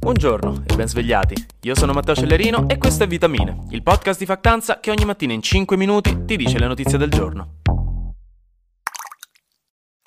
Buongiorno e ben svegliati. Io sono Matteo Cellerino e questo è Vitamine, il podcast di Factanza che ogni mattina in 5 minuti ti dice le notizie del giorno.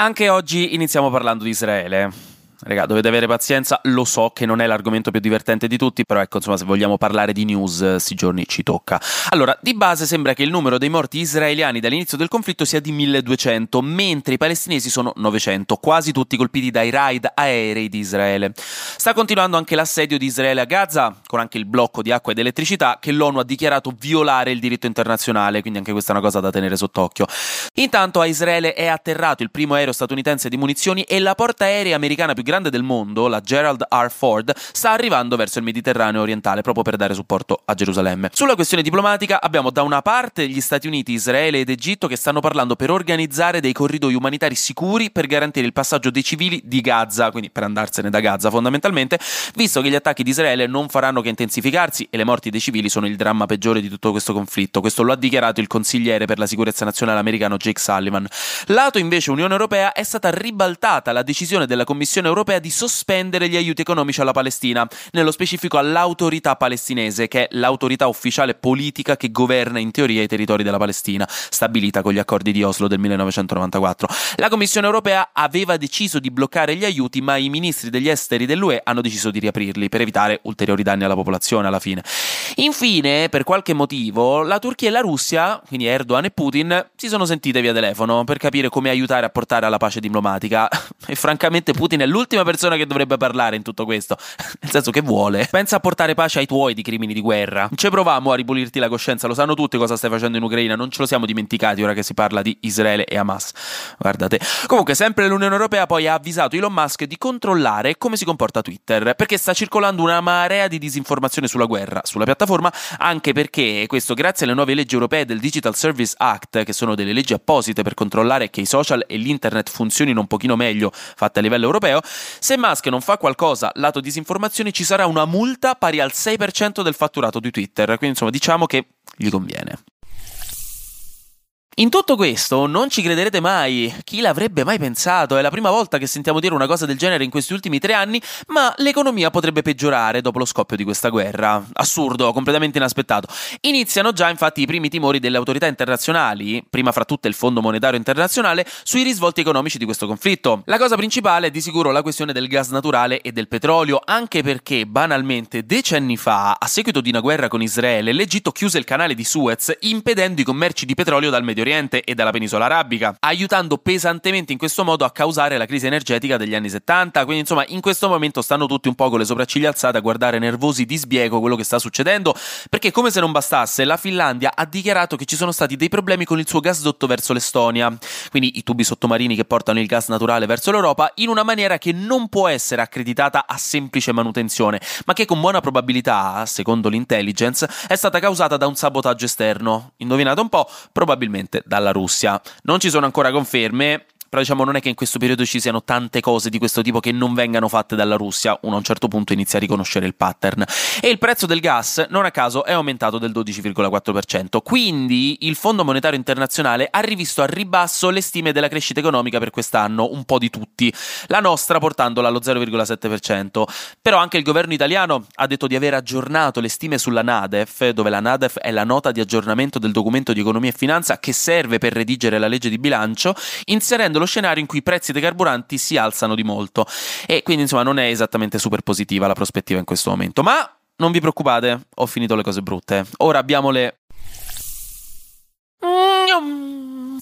Anche oggi iniziamo parlando di Israele. Raga, dovete avere pazienza, lo so che non è l'argomento più divertente di tutti, però ecco, insomma, se vogliamo parlare di news, sti giorni ci tocca. Allora, di base sembra che il numero dei morti israeliani dall'inizio del conflitto sia di 1200, mentre i palestinesi sono 900, quasi tutti colpiti dai raid aerei di Israele. Sta continuando anche l'assedio di Israele a Gaza, con anche il blocco di acqua ed elettricità, che l'ONU ha dichiarato violare il diritto internazionale, quindi anche questa è una cosa da tenere sott'occhio. Intanto a Israele è atterrato il primo aereo statunitense di munizioni e la porta aerea americana più grande grande del mondo, la Gerald R. Ford, sta arrivando verso il Mediterraneo orientale proprio per dare supporto a Gerusalemme. Sulla questione diplomatica abbiamo da una parte gli Stati Uniti, Israele ed Egitto che stanno parlando per organizzare dei corridoi umanitari sicuri per garantire il passaggio dei civili di Gaza, quindi per andarsene da Gaza fondamentalmente, visto che gli attacchi di Israele non faranno che intensificarsi e le morti dei civili sono il dramma peggiore di tutto questo conflitto. Questo lo ha dichiarato il consigliere per la sicurezza nazionale americano Jake Sullivan. Lato invece Unione Europea è stata ribaltata la decisione della Commissione europea europea di sospendere gli aiuti economici alla Palestina, nello specifico all'autorità palestinese, che è l'autorità ufficiale politica che governa in teoria i territori della Palestina, stabilita con gli accordi di Oslo del 1994. La Commissione europea aveva deciso di bloccare gli aiuti, ma i ministri degli esteri dell'UE hanno deciso di riaprirli per evitare ulteriori danni alla popolazione alla fine. Infine, per qualche motivo, la Turchia e la Russia, quindi Erdogan e Putin, si sono sentite via telefono per capire come aiutare a portare alla pace diplomatica. E francamente Putin è l'ultima persona che dovrebbe parlare in tutto questo. Nel senso che vuole. Pensa a portare pace ai tuoi di crimini di guerra. Ci provamo a ripulirti la coscienza, lo sanno tutti cosa stai facendo in Ucraina, non ce lo siamo dimenticati ora che si parla di Israele e Hamas. Guardate. Comunque, sempre l'Unione Europea poi ha avvisato Elon Musk di controllare come si comporta Twitter, perché sta circolando una marea di disinformazione sulla guerra sulla piattaforma, anche perché questo grazie alle nuove leggi europee del Digital Service Act, che sono delle leggi apposite per controllare che i social e l'internet funzionino un pochino meglio fatte a livello europeo, se Musk non fa qualcosa lato disinformazione ci sarà una multa pari al 6% del fatturato di Twitter, quindi insomma diciamo che gli conviene. In tutto questo non ci crederete mai, chi l'avrebbe mai pensato? È la prima volta che sentiamo dire una cosa del genere in questi ultimi tre anni, ma l'economia potrebbe peggiorare dopo lo scoppio di questa guerra. Assurdo, completamente inaspettato. Iniziano già infatti i primi timori delle autorità internazionali, prima fra tutte il Fondo Monetario Internazionale, sui risvolti economici di questo conflitto. La cosa principale è di sicuro la questione del gas naturale e del petrolio, anche perché banalmente decenni fa, a seguito di una guerra con Israele, l'Egitto chiuse il canale di Suez impedendo i commerci di petrolio dal Medio Oriente e dalla penisola arabica, aiutando pesantemente in questo modo a causare la crisi energetica degli anni 70. Quindi, insomma, in questo momento stanno tutti un po' con le sopracciglia alzate a guardare nervosi di sbiego quello che sta succedendo, perché come se non bastasse, la Finlandia ha dichiarato che ci sono stati dei problemi con il suo gasdotto verso l'Estonia, quindi i tubi sottomarini che portano il gas naturale verso l'Europa, in una maniera che non può essere accreditata a semplice manutenzione, ma che con buona probabilità, secondo l'intelligence, è stata causata da un sabotaggio esterno. Indovinate un po', probabilmente dalla Russia. Non ci sono ancora conferme, però diciamo non è che in questo periodo ci siano tante cose di questo tipo che non vengano fatte dalla Russia, uno a un certo punto inizia a riconoscere il pattern. E il prezzo del gas, non a caso, è aumentato del 12,4%, quindi il Fondo Monetario Internazionale ha rivisto a ribasso le stime della crescita economica per quest'anno, un po' di tutti, la nostra portandola allo 0,7%, però anche il governo italiano ha detto di aver aggiornato le stime sulla NADEF, dove la NADEF è la nota di aggiornamento del documento di economia e finanza che serve per redigere la legge di bilancio, inserendo lo scenario in cui i prezzi dei carburanti si alzano di molto. E quindi, insomma, non è esattamente super positiva la prospettiva in questo momento. Ma non vi preoccupate, ho finito le cose brutte. Ora abbiamo le.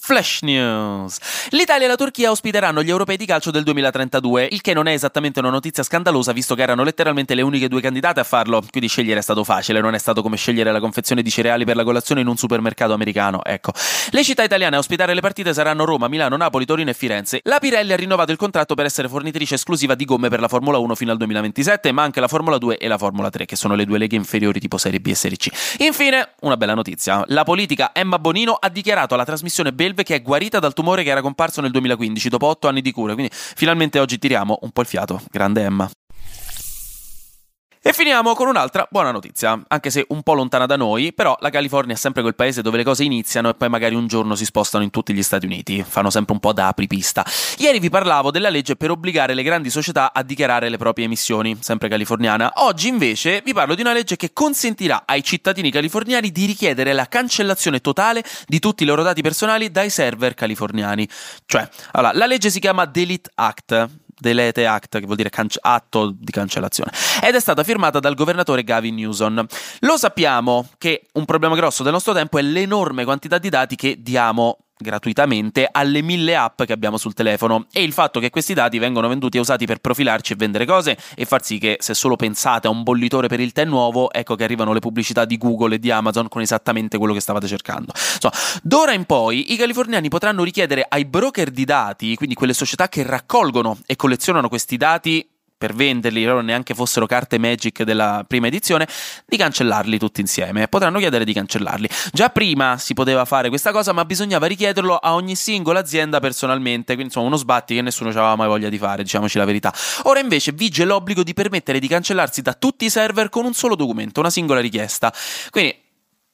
Flash News. L'Italia e la Turchia ospiteranno gli europei di calcio del 2032, il che non è esattamente una notizia scandalosa visto che erano letteralmente le uniche due candidate a farlo, quindi scegliere è stato facile, non è stato come scegliere la confezione di cereali per la colazione in un supermercato americano, ecco. Le città italiane a ospitare le partite saranno Roma, Milano, Napoli, Torino e Firenze. La Pirelli ha rinnovato il contratto per essere fornitrice esclusiva di gomme per la Formula 1 fino al 2027, ma anche la Formula 2 e la Formula 3, che sono le due leghe inferiori tipo Serie B e Serie C. Infine, una bella notizia. La politica Emma Bonino ha dichiarato alla trasmissione Belve che è guarita dal tumore che era comparso nel 2015 dopo otto anni di cura. Quindi finalmente oggi tiriamo un po' il fiato. Grande Emma. E finiamo con un'altra buona notizia, anche se un po' lontana da noi, però la California è sempre quel paese dove le cose iniziano e poi magari un giorno si spostano in tutti gli Stati Uniti, fanno sempre un po' da apripista. Ieri vi parlavo della legge per obbligare le grandi società a dichiarare le proprie emissioni, sempre californiana. Oggi invece vi parlo di una legge che consentirà ai cittadini californiani di richiedere la cancellazione totale di tutti i loro dati personali dai server californiani. Cioè, allora, la legge si chiama Delete Act, Delete Act, che vuol dire canc- atto di cancellazione, ed è stata firmata dal governatore Gavin Newsom. Lo sappiamo che un problema grosso del nostro tempo è l'enorme quantità di dati che diamo gratuitamente alle mille app che abbiamo sul telefono e il fatto che questi dati vengono venduti e usati per profilarci e vendere cose e far sì che se solo pensate a un bollitore per il tè nuovo, ecco che arrivano le pubblicità di Google e di Amazon con esattamente quello che stavate cercando. Insomma, d'ora in poi i californiani potranno richiedere ai broker di dati, quindi quelle società che raccolgono e collezionano questi dati per venderli, loro neanche fossero carte Magic della prima edizione, di cancellarli tutti insieme. Potranno chiedere di cancellarli. Già prima si poteva fare questa cosa, ma bisognava richiederlo a ogni singola azienda personalmente, quindi insomma uno sbatti che nessuno aveva mai voglia di fare, diciamoci la verità. Ora invece vige l'obbligo di permettere di cancellarsi da tutti i server con un solo documento, una singola richiesta. Quindi,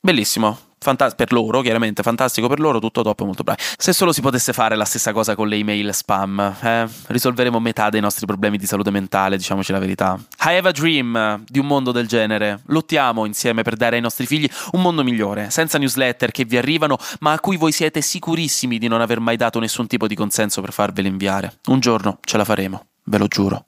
bellissimo. Fantas- per loro, chiaramente, fantastico per loro, tutto top, molto bravi. Se solo si potesse fare la stessa cosa con le email spam, eh, risolveremo metà dei nostri problemi di salute mentale, diciamoci la verità. I have a dream di un mondo del genere. Lottiamo insieme per dare ai nostri figli un mondo migliore, senza newsletter che vi arrivano, ma a cui voi siete sicurissimi di non aver mai dato nessun tipo di consenso per farveli inviare. Un giorno ce la faremo, ve lo giuro.